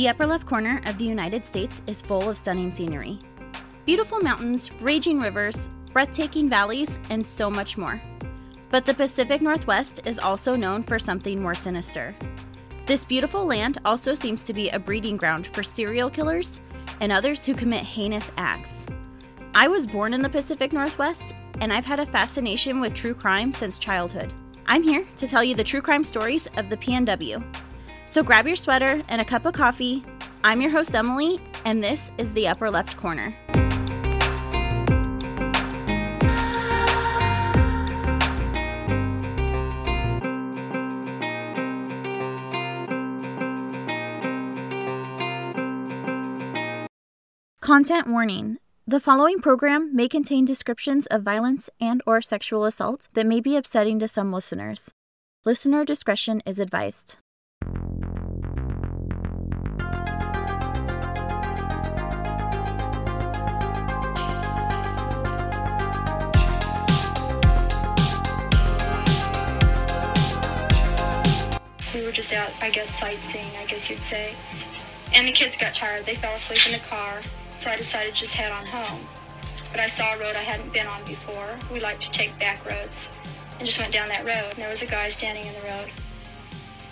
The upper left corner of the United States is full of stunning scenery beautiful mountains, raging rivers, breathtaking valleys, and so much more. But the Pacific Northwest is also known for something more sinister. This beautiful land also seems to be a breeding ground for serial killers and others who commit heinous acts. I was born in the Pacific Northwest, and I've had a fascination with true crime since childhood. I'm here to tell you the true crime stories of the PNW. So grab your sweater and a cup of coffee. I'm your host, Emily, and this is the Upper Left Corner. Content warning. The following program may contain descriptions of violence and or sexual assault that may be upsetting to some listeners. Listener discretion is advised. We were just out, I guess, sightseeing, I guess you'd say. And the kids got tired. They fell asleep in the car so I decided to just head on home. But I saw a road I hadn't been on before. We like to take back roads. And just went down that road, and there was a guy standing in the road,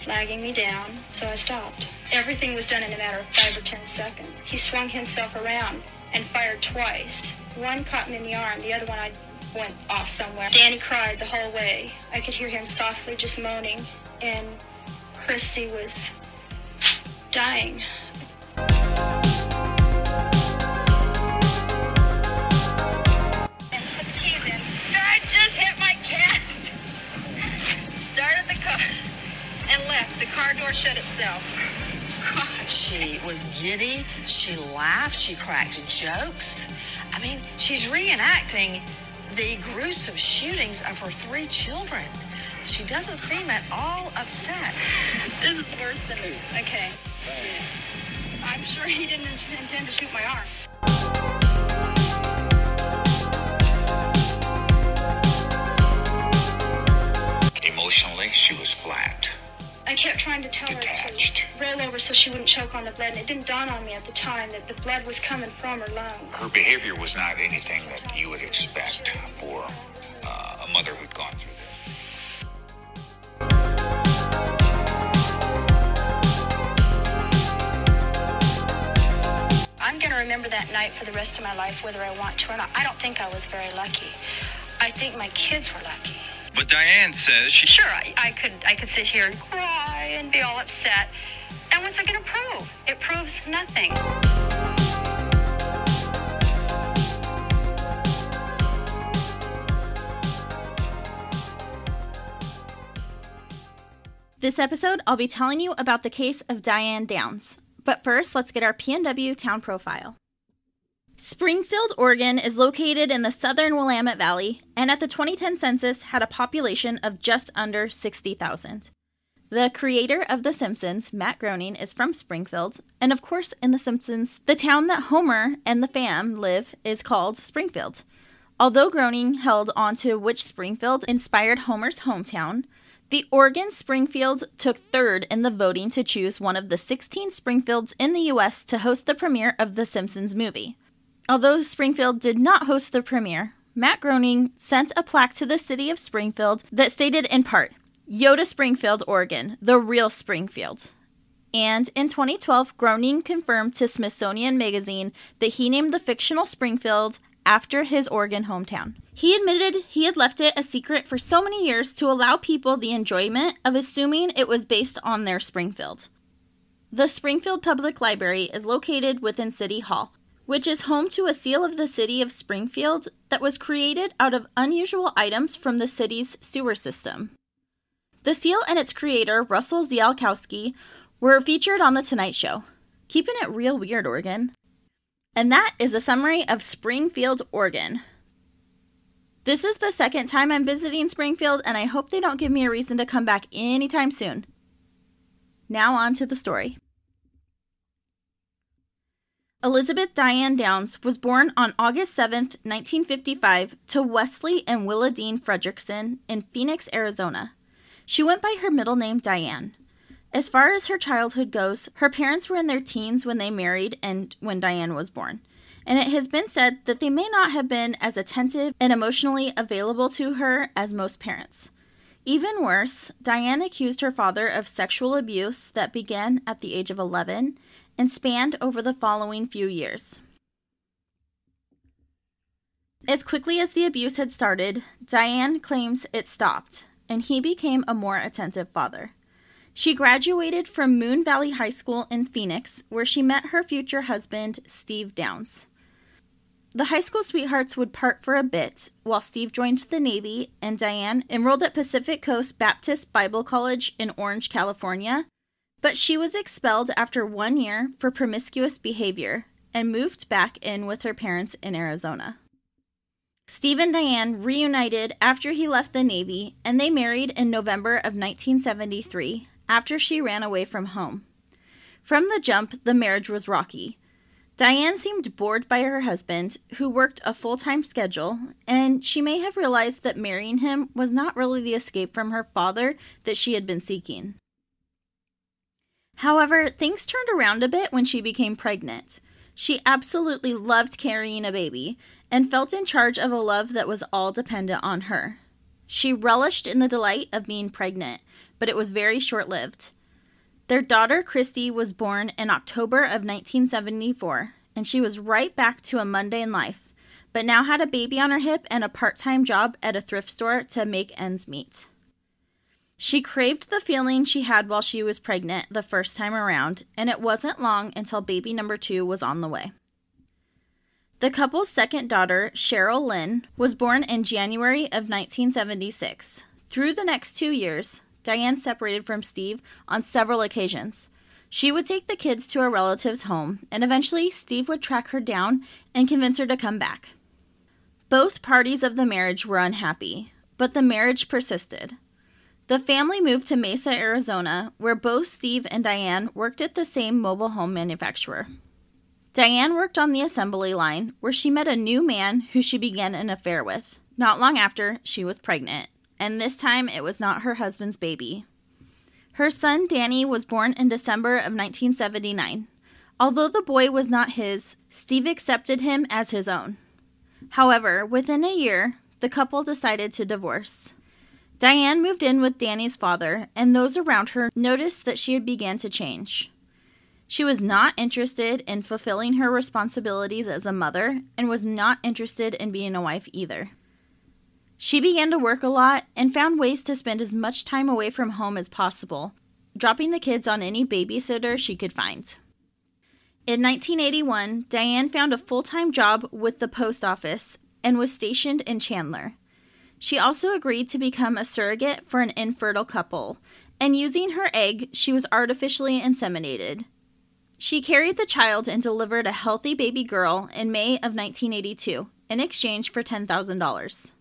flagging me down, so I stopped. Everything was done in a matter of five or ten seconds. He swung himself around and fired twice. One caught me in the arm, the other one I went off somewhere. Danny cried the whole way. I could hear him softly just moaning, and Christy was dying. I just hit my cat. Started the car and left. The car door shut itself. She was giddy. She laughed. She cracked jokes. I mean, she's reenacting the gruesome shootings of her three children. She doesn't seem at all upset. This is worse than me. Okay. I'm sure he didn't intend to shoot my arm. Emotionally, she was flat. I kept trying to tell Detached. her to roll over so she wouldn't choke on the blood, and it didn't dawn on me at the time that the blood was coming from her lungs. Her behavior was not anything that you would expect for uh, a mother who'd gone going to remember that night for the rest of my life, whether I want to or not. I don't think I was very lucky. I think my kids were lucky. But Diane says she. Sure, I, I could I could sit here and cry and be all upset. And what's it going to prove? It proves nothing. This episode, I'll be telling you about the case of Diane Downs. But first, let's get our PNW town profile. Springfield, Oregon is located in the southern Willamette Valley and at the 2010 census had a population of just under 60,000. The creator of The Simpsons, Matt Groening, is from Springfield, and of course, in The Simpsons, the town that Homer and the fam live is called Springfield. Although Groening held onto which Springfield inspired Homer's hometown, the Oregon Springfield took third in the voting to choose one of the 16 Springfields in the U.S. to host the premiere of The Simpsons movie. Although Springfield did not host the premiere, Matt Groening sent a plaque to the city of Springfield that stated in part, Yoda Springfield, Oregon, the real Springfield. And in 2012, Groening confirmed to Smithsonian Magazine that he named the fictional Springfield after his Oregon hometown. He admitted he had left it a secret for so many years to allow people the enjoyment of assuming it was based on their Springfield. The Springfield Public Library is located within City Hall, which is home to a seal of the city of Springfield that was created out of unusual items from the city's sewer system. The seal and its creator, Russell Ziolkowski, were featured on The Tonight Show. Keeping it real weird, Oregon. And that is a summary of Springfield, Oregon. This is the second time I'm visiting Springfield, and I hope they don't give me a reason to come back anytime soon. Now, on to the story. Elizabeth Diane Downs was born on August 7, 1955, to Wesley and Willa Dean Fredrickson in Phoenix, Arizona. She went by her middle name Diane. As far as her childhood goes, her parents were in their teens when they married and when Diane was born. And it has been said that they may not have been as attentive and emotionally available to her as most parents. Even worse, Diane accused her father of sexual abuse that began at the age of 11 and spanned over the following few years. As quickly as the abuse had started, Diane claims it stopped, and he became a more attentive father. She graduated from Moon Valley High School in Phoenix, where she met her future husband, Steve Downs. The high school sweethearts would part for a bit while Steve joined the Navy and Diane enrolled at Pacific Coast Baptist Bible College in Orange, California. But she was expelled after one year for promiscuous behavior and moved back in with her parents in Arizona. Steve and Diane reunited after he left the Navy and they married in November of 1973 after she ran away from home. From the jump, the marriage was rocky. Diane seemed bored by her husband, who worked a full time schedule, and she may have realized that marrying him was not really the escape from her father that she had been seeking. However, things turned around a bit when she became pregnant. She absolutely loved carrying a baby and felt in charge of a love that was all dependent on her. She relished in the delight of being pregnant, but it was very short lived. Their daughter Christy was born in October of 1974, and she was right back to a mundane life, but now had a baby on her hip and a part time job at a thrift store to make ends meet. She craved the feeling she had while she was pregnant the first time around, and it wasn't long until baby number two was on the way. The couple's second daughter, Cheryl Lynn, was born in January of 1976. Through the next two years, Diane separated from Steve on several occasions. She would take the kids to a relative's home, and eventually Steve would track her down and convince her to come back. Both parties of the marriage were unhappy, but the marriage persisted. The family moved to Mesa, Arizona, where both Steve and Diane worked at the same mobile home manufacturer. Diane worked on the assembly line, where she met a new man who she began an affair with. Not long after, she was pregnant and this time it was not her husband's baby. Her son Danny was born in December of 1979. Although the boy was not his, Steve accepted him as his own. However, within a year, the couple decided to divorce. Diane moved in with Danny's father, and those around her noticed that she had begun to change. She was not interested in fulfilling her responsibilities as a mother and was not interested in being a wife either. She began to work a lot and found ways to spend as much time away from home as possible, dropping the kids on any babysitter she could find. In 1981, Diane found a full time job with the post office and was stationed in Chandler. She also agreed to become a surrogate for an infertile couple, and using her egg, she was artificially inseminated. She carried the child and delivered a healthy baby girl in May of 1982 in exchange for $10,000.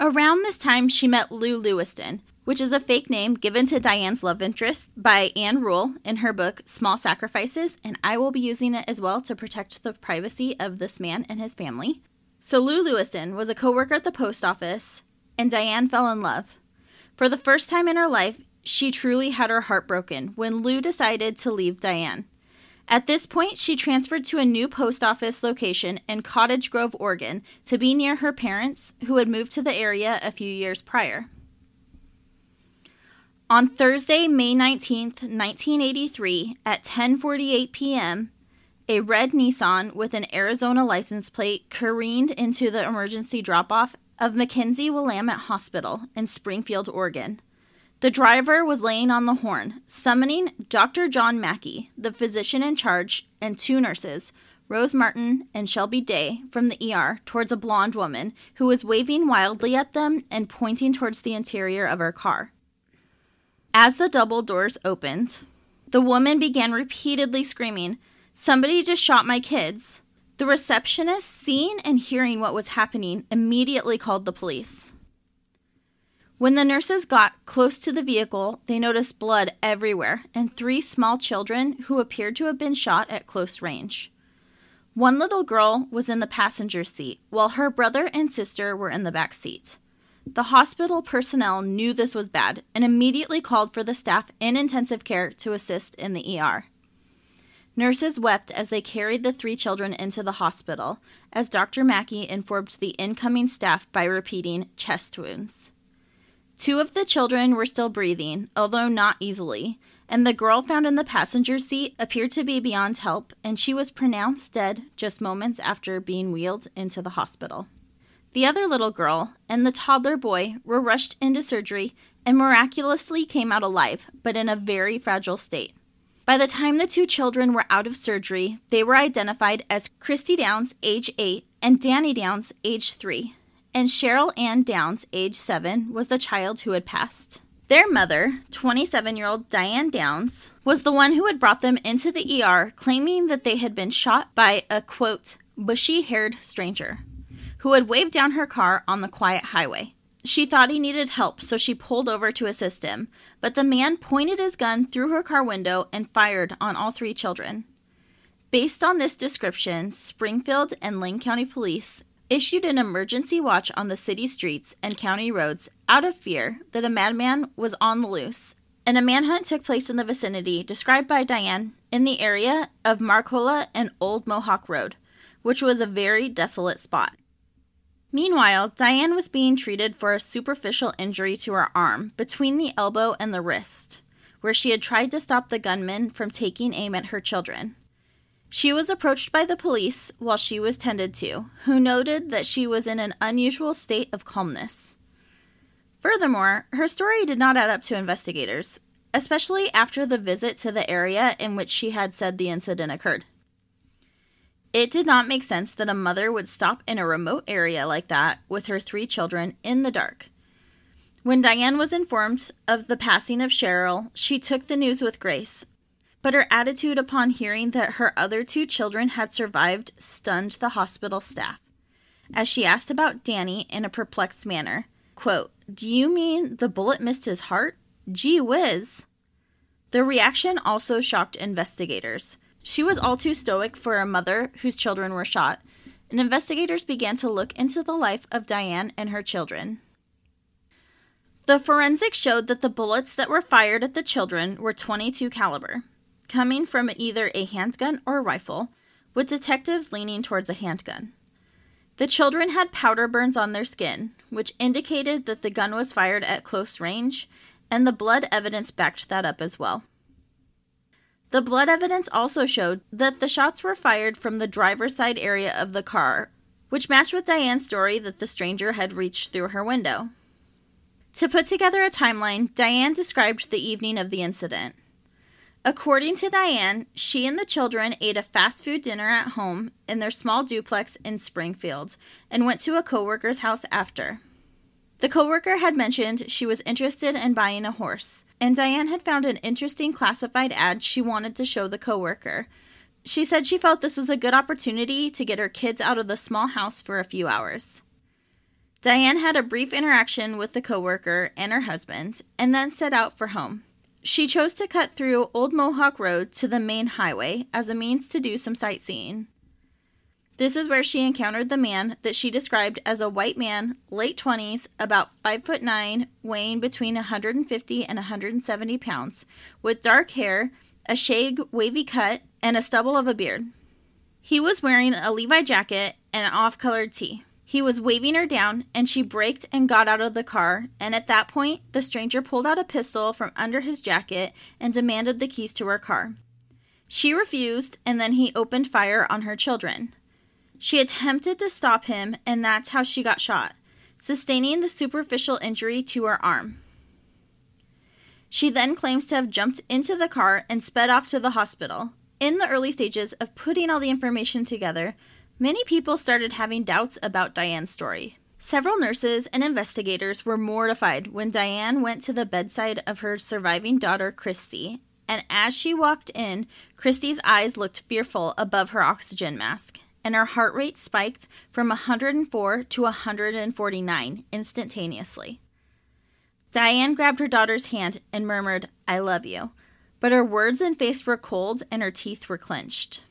Around this time, she met Lou Lewiston, which is a fake name given to Diane's love interest by Ann Rule in her book Small Sacrifices, and I will be using it as well to protect the privacy of this man and his family. So, Lou Lewiston was a coworker at the post office, and Diane fell in love. For the first time in her life, she truly had her heart broken when Lou decided to leave Diane. At this point, she transferred to a new post office location in Cottage Grove, Oregon, to be near her parents, who had moved to the area a few years prior. On Thursday, May 19th, 1983, at 10:48 p.m., a red Nissan with an Arizona license plate careened into the emergency drop-off of McKenzie Willamette Hospital in Springfield, Oregon. The driver was laying on the horn, summoning Dr. John Mackey, the physician in charge, and two nurses, Rose Martin and Shelby Day, from the ER towards a blonde woman who was waving wildly at them and pointing towards the interior of her car. As the double doors opened, the woman began repeatedly screaming, Somebody just shot my kids. The receptionist, seeing and hearing what was happening, immediately called the police. When the nurses got close to the vehicle, they noticed blood everywhere and three small children who appeared to have been shot at close range. One little girl was in the passenger seat, while her brother and sister were in the back seat. The hospital personnel knew this was bad and immediately called for the staff in intensive care to assist in the ER. Nurses wept as they carried the three children into the hospital, as Dr. Mackey informed the incoming staff by repeating chest wounds. Two of the children were still breathing, although not easily, and the girl found in the passenger seat appeared to be beyond help, and she was pronounced dead just moments after being wheeled into the hospital. The other little girl and the toddler boy were rushed into surgery and miraculously came out alive, but in a very fragile state. By the time the two children were out of surgery, they were identified as Christy Downs, age 8, and Danny Downs, age 3, and Cheryl Ann Downs, age 7, was the child who had passed. Their mother, 27 year old Diane Downs, was the one who had brought them into the ER, claiming that they had been shot by a quote, bushy haired stranger who had waved down her car on the quiet highway. She thought he needed help, so she pulled over to assist him, but the man pointed his gun through her car window and fired on all three children. Based on this description, Springfield and Lane County Police issued an emergency watch on the city streets and county roads out of fear that a madman was on the loose, and a manhunt took place in the vicinity described by Diane in the area of Marcola and Old Mohawk Road, which was a very desolate spot. Meanwhile, Diane was being treated for a superficial injury to her arm between the elbow and the wrist, where she had tried to stop the gunman from taking aim at her children. She was approached by the police while she was tended to, who noted that she was in an unusual state of calmness. Furthermore, her story did not add up to investigators, especially after the visit to the area in which she had said the incident occurred. It did not make sense that a mother would stop in a remote area like that with her three children in the dark. When Diane was informed of the passing of Cheryl, she took the news with grace. But her attitude upon hearing that her other two children had survived stunned the hospital staff. As she asked about Danny in a perplexed manner, quote, Do you mean the bullet missed his heart? Gee whiz! The reaction also shocked investigators. She was all too stoic for a mother whose children were shot, and investigators began to look into the life of Diane and her children. The forensics showed that the bullets that were fired at the children were 22 caliber, coming from either a handgun or a rifle, with detectives leaning towards a handgun. The children had powder burns on their skin, which indicated that the gun was fired at close range, and the blood evidence backed that up as well. The blood evidence also showed that the shots were fired from the driver's side area of the car, which matched with Diane's story that the stranger had reached through her window. To put together a timeline, Diane described the evening of the incident. According to Diane, she and the children ate a fast food dinner at home in their small duplex in Springfield and went to a coworker's house after. The coworker had mentioned she was interested in buying a horse, and Diane had found an interesting classified ad she wanted to show the coworker. She said she felt this was a good opportunity to get her kids out of the small house for a few hours. Diane had a brief interaction with the coworker and her husband and then set out for home. She chose to cut through Old Mohawk Road to the main highway as a means to do some sightseeing. This is where she encountered the man that she described as a white man, late 20s, about 5 foot 9, weighing between 150 and 170 pounds, with dark hair, a shag wavy cut, and a stubble of a beard. He was wearing a Levi jacket and an off colored tee. He was waving her down, and she braked and got out of the car. And at that point, the stranger pulled out a pistol from under his jacket and demanded the keys to her car. She refused, and then he opened fire on her children. She attempted to stop him, and that's how she got shot, sustaining the superficial injury to her arm. She then claims to have jumped into the car and sped off to the hospital. In the early stages of putting all the information together, many people started having doubts about Diane's story. Several nurses and investigators were mortified when Diane went to the bedside of her surviving daughter, Christy, and as she walked in, Christy's eyes looked fearful above her oxygen mask and her heart rate spiked from 104 to 149 instantaneously. Diane grabbed her daughter's hand and murmured, I love you, but her words and face were cold and her teeth were clenched.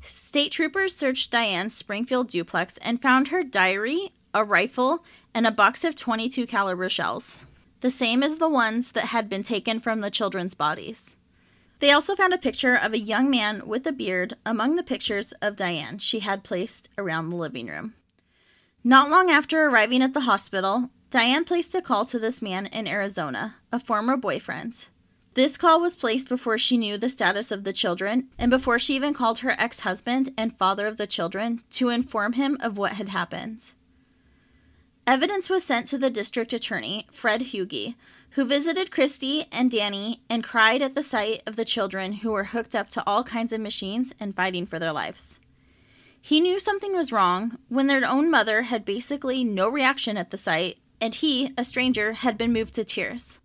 State troopers searched Diane's Springfield duplex and found her diary, a rifle, and a box of 22 caliber shells, the same as the ones that had been taken from the children's bodies. They also found a picture of a young man with a beard among the pictures of Diane she had placed around the living room. Not long after arriving at the hospital, Diane placed a call to this man in Arizona, a former boyfriend. This call was placed before she knew the status of the children and before she even called her ex husband and father of the children to inform him of what had happened. Evidence was sent to the district attorney, Fred Hugi, who visited Christy and Danny and cried at the sight of the children who were hooked up to all kinds of machines and fighting for their lives. He knew something was wrong when their own mother had basically no reaction at the sight, and he, a stranger, had been moved to tears.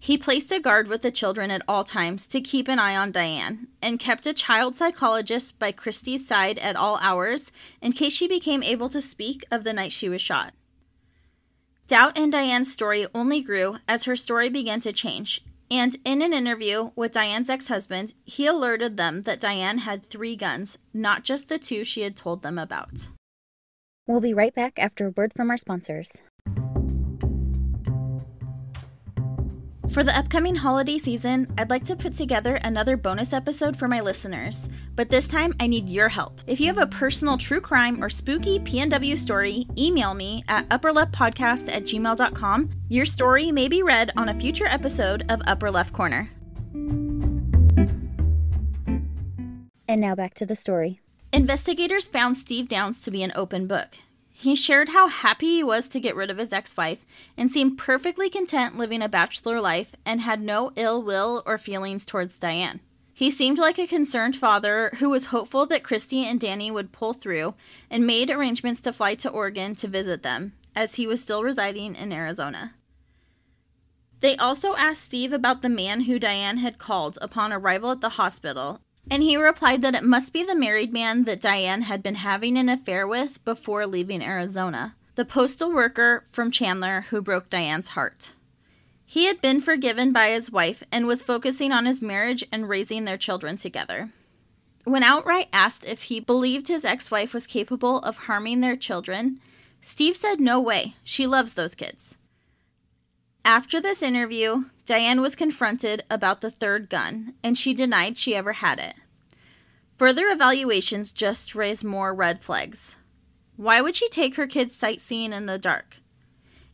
He placed a guard with the children at all times to keep an eye on Diane, and kept a child psychologist by Christy's side at all hours in case she became able to speak of the night she was shot. Doubt in Diane's story only grew as her story began to change, and in an interview with Diane's ex husband, he alerted them that Diane had three guns, not just the two she had told them about. We'll be right back after a word from our sponsors. For the upcoming holiday season, I'd like to put together another bonus episode for my listeners, but this time I need your help. If you have a personal true crime or spooky PNW story, email me at upperleftpodcast at gmail.com. Your story may be read on a future episode of Upper Left Corner. And now back to the story. Investigators found Steve Downs to be an open book. He shared how happy he was to get rid of his ex wife and seemed perfectly content living a bachelor life and had no ill will or feelings towards Diane. He seemed like a concerned father who was hopeful that Christy and Danny would pull through and made arrangements to fly to Oregon to visit them, as he was still residing in Arizona. They also asked Steve about the man who Diane had called upon arrival at the hospital and he replied that it must be the married man that Diane had been having an affair with before leaving Arizona, the postal worker from Chandler who broke Diane's heart. He had been forgiven by his wife and was focusing on his marriage and raising their children together. When outright asked if he believed his ex wife was capable of harming their children, Steve said no way, she loves those kids. After this interview, Diane was confronted about the third gun, and she denied she ever had it. Further evaluations just raised more red flags. Why would she take her kids sightseeing in the dark?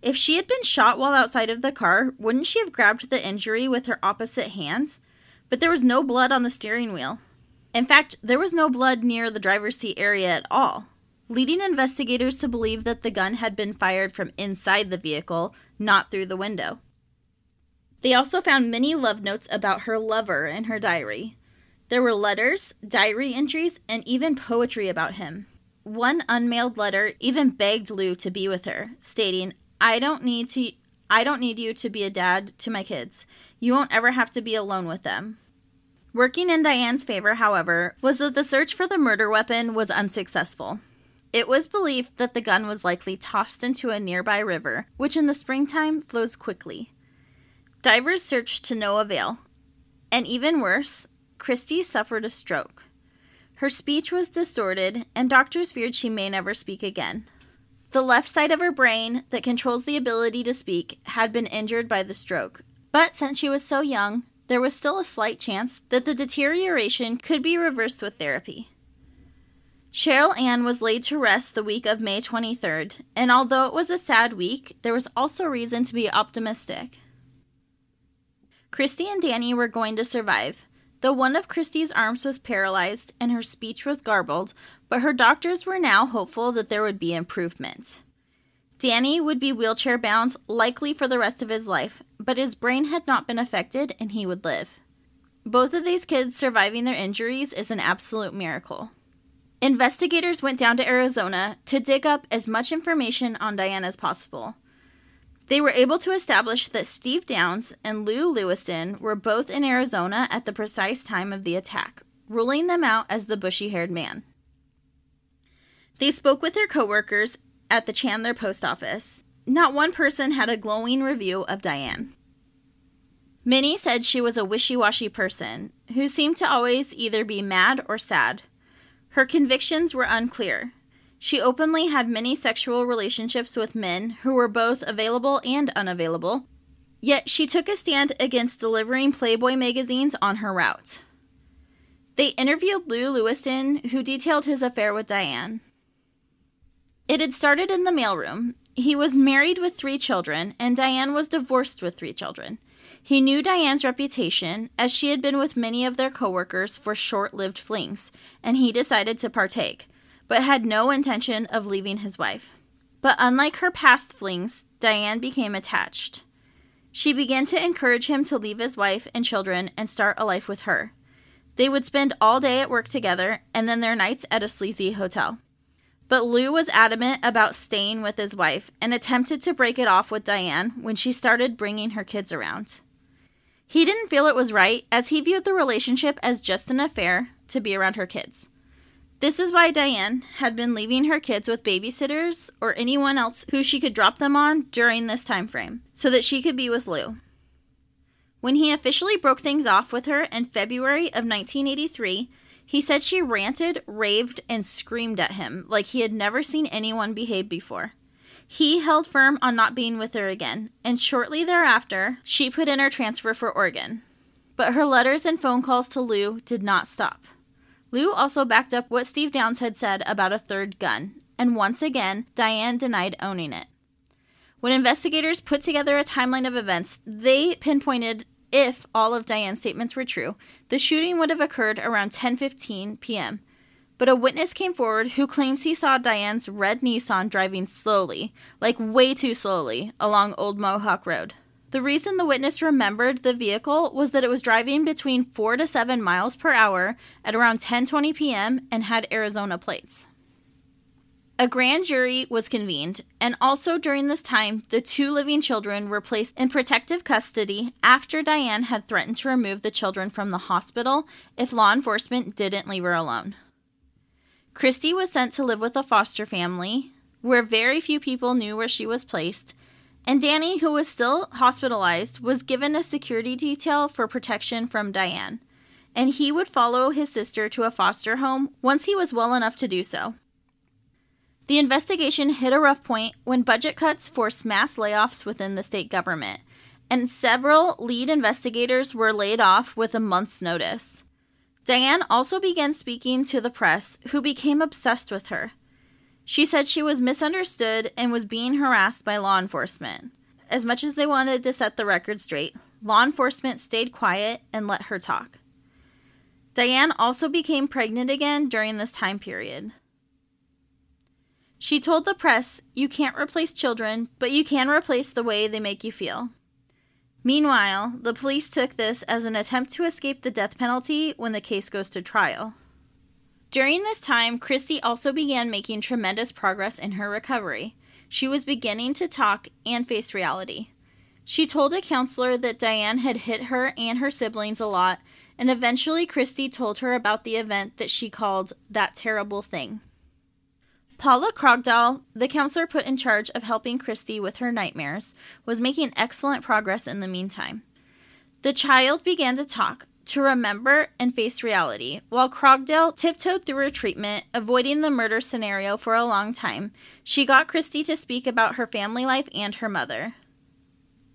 If she had been shot while outside of the car, wouldn't she have grabbed the injury with her opposite hand? But there was no blood on the steering wheel. In fact, there was no blood near the driver's seat area at all, leading investigators to believe that the gun had been fired from inside the vehicle, not through the window. They also found many love notes about her lover in her diary. There were letters, diary entries, and even poetry about him. One unmailed letter even begged Lou to be with her, stating, "I don't need to I don't need you to be a dad to my kids. You won't ever have to be alone with them." Working in Diane's favor, however, was that the search for the murder weapon was unsuccessful. It was believed that the gun was likely tossed into a nearby river, which in the springtime flows quickly. Divers searched to no avail. And even worse, Christy suffered a stroke. Her speech was distorted, and doctors feared she may never speak again. The left side of her brain, that controls the ability to speak, had been injured by the stroke. But since she was so young, there was still a slight chance that the deterioration could be reversed with therapy. Cheryl Ann was laid to rest the week of May 23rd, and although it was a sad week, there was also reason to be optimistic. Christy and Danny were going to survive, Though one of Christy's arms was paralyzed and her speech was garbled, but her doctors were now hopeful that there would be improvement. Danny would be wheelchair bound, likely for the rest of his life, but his brain had not been affected and he would live. Both of these kids surviving their injuries is an absolute miracle. Investigators went down to Arizona to dig up as much information on Diane as possible. They were able to establish that Steve Downs and Lou Lewiston were both in Arizona at the precise time of the attack, ruling them out as the bushy haired man. They spoke with their coworkers at the Chandler post office. Not one person had a glowing review of Diane. Many said she was a wishy washy person who seemed to always either be mad or sad. Her convictions were unclear. She openly had many sexual relationships with men who were both available and unavailable, yet she took a stand against delivering Playboy magazines on her route. They interviewed Lou Lewiston, who detailed his affair with Diane. It had started in the mailroom. He was married with three children, and Diane was divorced with three children. He knew Diane's reputation, as she had been with many of their coworkers for short lived flings, and he decided to partake, but had no intention of leaving his wife. But unlike her past flings, Diane became attached. She began to encourage him to leave his wife and children and start a life with her. They would spend all day at work together and then their nights at a sleazy hotel. But Lou was adamant about staying with his wife and attempted to break it off with Diane when she started bringing her kids around. He didn't feel it was right, as he viewed the relationship as just an affair to be around her kids. This is why Diane had been leaving her kids with babysitters or anyone else who she could drop them on during this time frame, so that she could be with Lou. When he officially broke things off with her in February of 1983, he said she ranted, raved, and screamed at him like he had never seen anyone behave before. He held firm on not being with her again, and shortly thereafter, she put in her transfer for Oregon. But her letters and phone calls to Lou did not stop. Lou also backed up what Steve Downs had said about a third gun, and once again, Diane denied owning it. When investigators put together a timeline of events, they pinpointed if all of Diane's statements were true, the shooting would have occurred around 10:15 p.m. But a witness came forward who claims he saw Diane's red Nissan driving slowly, like way too slowly, along Old Mohawk Road. The reason the witness remembered the vehicle was that it was driving between 4 to 7 miles per hour at around 10:20 p.m. and had Arizona plates. A grand jury was convened, and also during this time, the two living children were placed in protective custody after Diane had threatened to remove the children from the hospital if law enforcement didn't leave her alone. Christy was sent to live with a foster family where very few people knew where she was placed, and Danny, who was still hospitalized, was given a security detail for protection from Diane, and he would follow his sister to a foster home once he was well enough to do so. The investigation hit a rough point when budget cuts forced mass layoffs within the state government, and several lead investigators were laid off with a month's notice. Diane also began speaking to the press, who became obsessed with her. She said she was misunderstood and was being harassed by law enforcement. As much as they wanted to set the record straight, law enforcement stayed quiet and let her talk. Diane also became pregnant again during this time period. She told the press, You can't replace children, but you can replace the way they make you feel. Meanwhile, the police took this as an attempt to escape the death penalty when the case goes to trial. During this time, Christy also began making tremendous progress in her recovery. She was beginning to talk and face reality. She told a counselor that Diane had hit her and her siblings a lot, and eventually Christy told her about the event that she called that terrible thing. Paula Krogdahl, the counselor put in charge of helping Christy with her nightmares, was making excellent progress in the meantime. The child began to talk, to remember and face reality, while Krogdahl tiptoed through her treatment, avoiding the murder scenario for a long time. She got Christy to speak about her family life and her mother.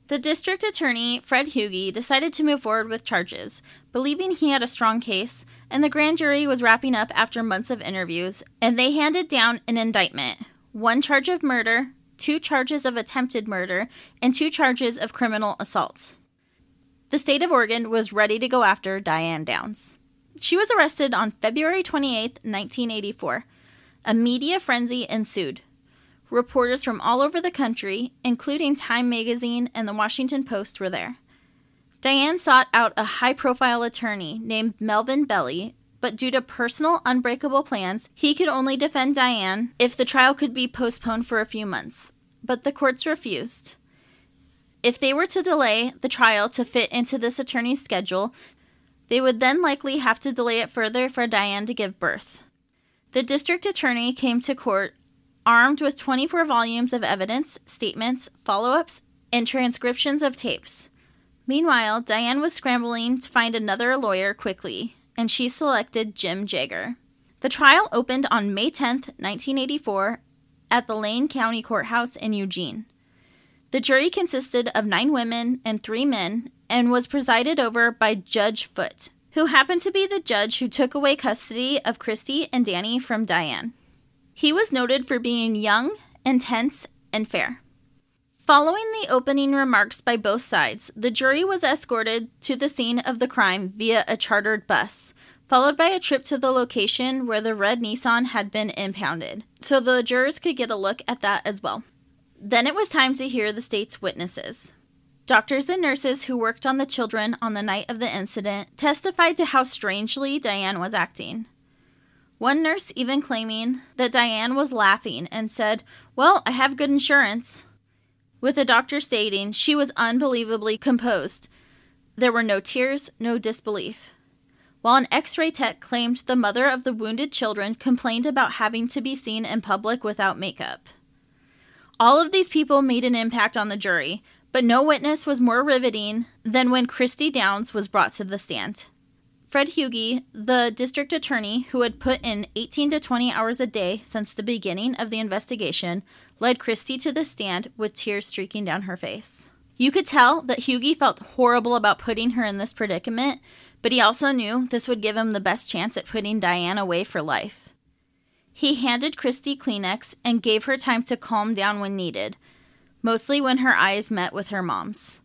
The district attorney, Fred Hugi, decided to move forward with charges, believing he had a strong case, and the grand jury was wrapping up after months of interviews, and they handed down an indictment one charge of murder, two charges of attempted murder, and two charges of criminal assault. The state of Oregon was ready to go after Diane Downs. She was arrested on February 28, 1984. A media frenzy ensued. Reporters from all over the country, including Time magazine and the Washington Post, were there. Diane sought out a high profile attorney named Melvin Belli, but due to personal unbreakable plans, he could only defend Diane if the trial could be postponed for a few months. But the courts refused. If they were to delay the trial to fit into this attorney's schedule, they would then likely have to delay it further for Diane to give birth. The district attorney came to court armed with 24 volumes of evidence, statements, follow ups, and transcriptions of tapes. Meanwhile, Diane was scrambling to find another lawyer quickly, and she selected Jim Jagger. The trial opened on May 10, 1984, at the Lane County Courthouse in Eugene. The jury consisted of nine women and three men and was presided over by Judge Foote, who happened to be the judge who took away custody of Christy and Danny from Diane. He was noted for being young, intense, and fair. Following the opening remarks by both sides, the jury was escorted to the scene of the crime via a chartered bus, followed by a trip to the location where the red Nissan had been impounded, so the jurors could get a look at that as well. Then it was time to hear the state's witnesses. Doctors and nurses who worked on the children on the night of the incident testified to how strangely Diane was acting. One nurse even claiming that Diane was laughing and said, Well, I have good insurance. With the doctor stating she was unbelievably composed. There were no tears, no disbelief. While an x ray tech claimed the mother of the wounded children complained about having to be seen in public without makeup. All of these people made an impact on the jury, but no witness was more riveting than when Christy Downs was brought to the stand. Fred Hugi, the district attorney who had put in 18 to 20 hours a day since the beginning of the investigation, led Christy to the stand with tears streaking down her face. You could tell that Hugi felt horrible about putting her in this predicament, but he also knew this would give him the best chance at putting Diane away for life. He handed Christy Kleenex and gave her time to calm down when needed, mostly when her eyes met with her mom's.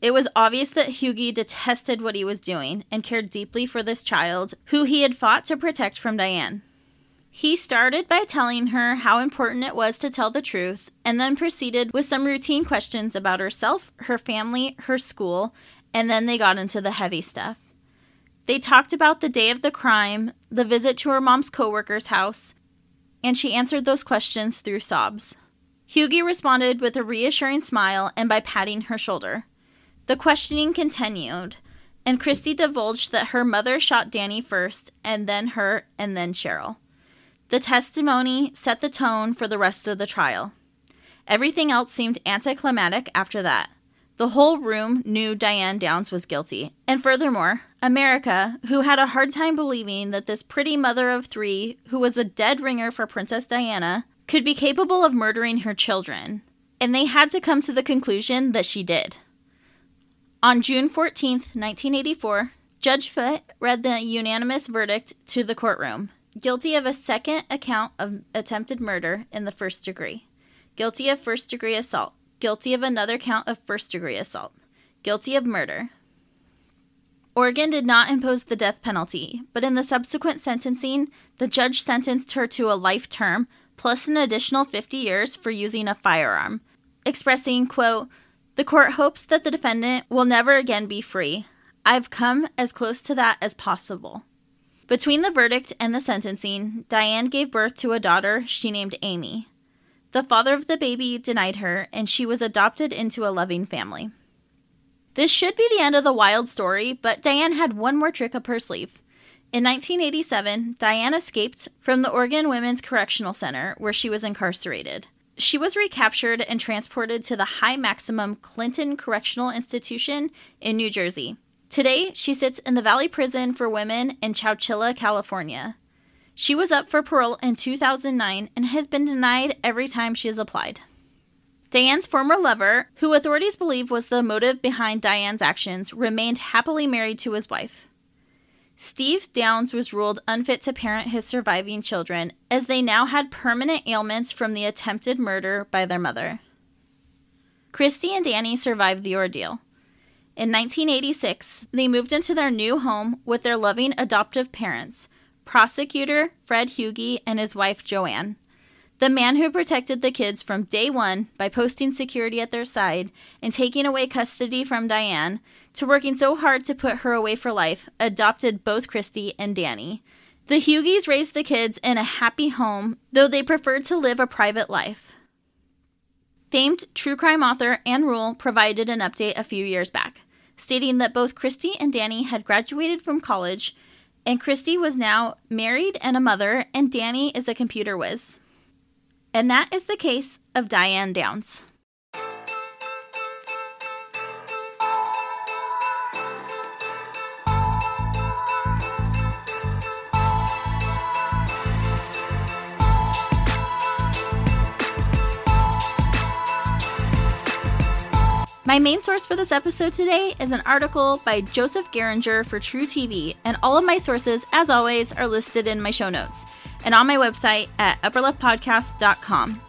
It was obvious that Hugi detested what he was doing and cared deeply for this child, who he had fought to protect from Diane. He started by telling her how important it was to tell the truth, and then proceeded with some routine questions about herself, her family, her school, and then they got into the heavy stuff. They talked about the day of the crime, the visit to her mom's coworker's house, and she answered those questions through sobs. Hugi responded with a reassuring smile and by patting her shoulder. The questioning continued, and Christy divulged that her mother shot Danny first, and then her, and then Cheryl. The testimony set the tone for the rest of the trial. Everything else seemed anticlimactic after that. The whole room knew Diane Downs was guilty. And furthermore, America, who had a hard time believing that this pretty mother of three, who was a dead ringer for Princess Diana, could be capable of murdering her children. And they had to come to the conclusion that she did. On June 14, 1984, Judge Foote read the unanimous verdict to the courtroom guilty of a second account of attempted murder in the first degree, guilty of first degree assault, guilty of another count of first degree assault, guilty of murder. Oregon did not impose the death penalty, but in the subsequent sentencing, the judge sentenced her to a life term plus an additional 50 years for using a firearm, expressing, quote, the court hopes that the defendant will never again be free. I've come as close to that as possible. Between the verdict and the sentencing, Diane gave birth to a daughter she named Amy. The father of the baby denied her, and she was adopted into a loving family. This should be the end of the wild story, but Diane had one more trick up her sleeve. In 1987, Diane escaped from the Oregon Women's Correctional Center, where she was incarcerated. She was recaptured and transported to the high maximum Clinton Correctional Institution in New Jersey. Today, she sits in the Valley Prison for Women in Chowchilla, California. She was up for parole in 2009 and has been denied every time she has applied. Diane's former lover, who authorities believe was the motive behind Diane's actions, remained happily married to his wife. Steve Downs was ruled unfit to parent his surviving children, as they now had permanent ailments from the attempted murder by their mother. Christy and Danny survived the ordeal. In 1986, they moved into their new home with their loving adoptive parents, prosecutor Fred Hugi and his wife Joanne. The man who protected the kids from day one by posting security at their side and taking away custody from Diane to working so hard to put her away for life, adopted both Christy and Danny. The Hugis raised the kids in a happy home, though they preferred to live a private life. Famed true crime author Ann Rule provided an update a few years back, stating that both Christy and Danny had graduated from college, and Christy was now married and a mother, and Danny is a computer whiz. And that is the case of Diane Downs. My main source for this episode today is an article by Joseph Geringer for truTV, and all of my sources, as always, are listed in my show notes and on my website at upperleftpodcast.com.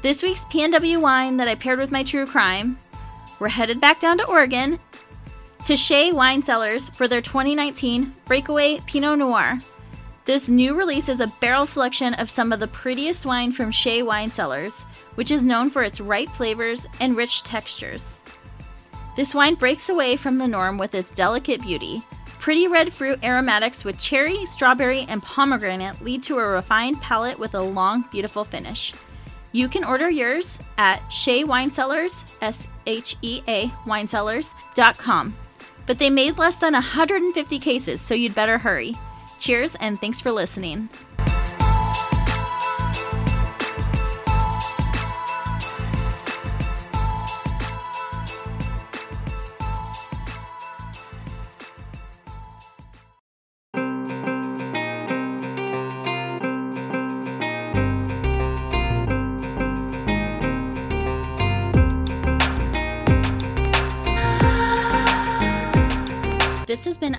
This week's PNW wine that I paired with my true crime, we're headed back down to Oregon to Shea Wine Cellars for their 2019 Breakaway Pinot Noir. This new release is a barrel selection of some of the prettiest wine from Shea Wine Cellars, which is known for its ripe flavors and rich textures. This wine breaks away from the norm with its delicate beauty. Pretty red fruit aromatics with cherry, strawberry, and pomegranate lead to a refined palate with a long, beautiful finish. You can order yours at Shea Wine Cellars, S H E A winecellars.com. But they made less than 150 cases, so you'd better hurry. Cheers and thanks for listening.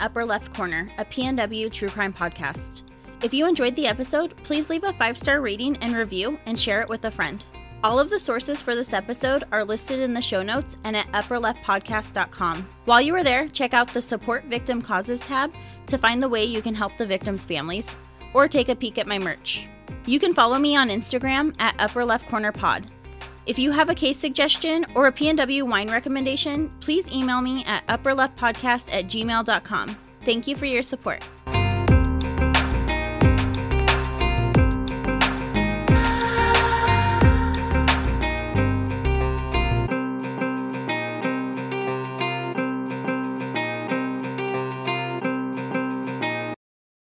Upper Left Corner, a PNW true crime podcast. If you enjoyed the episode, please leave a five star rating and review and share it with a friend. All of the sources for this episode are listed in the show notes and at upperleftpodcast.com. While you are there, check out the Support Victim Causes tab to find the way you can help the victims' families, or take a peek at my merch. You can follow me on Instagram at Upper Left Corner Pod. If you have a case suggestion or a PNW wine recommendation, please email me at upperleftpodcast at gmail.com. Thank you for your support.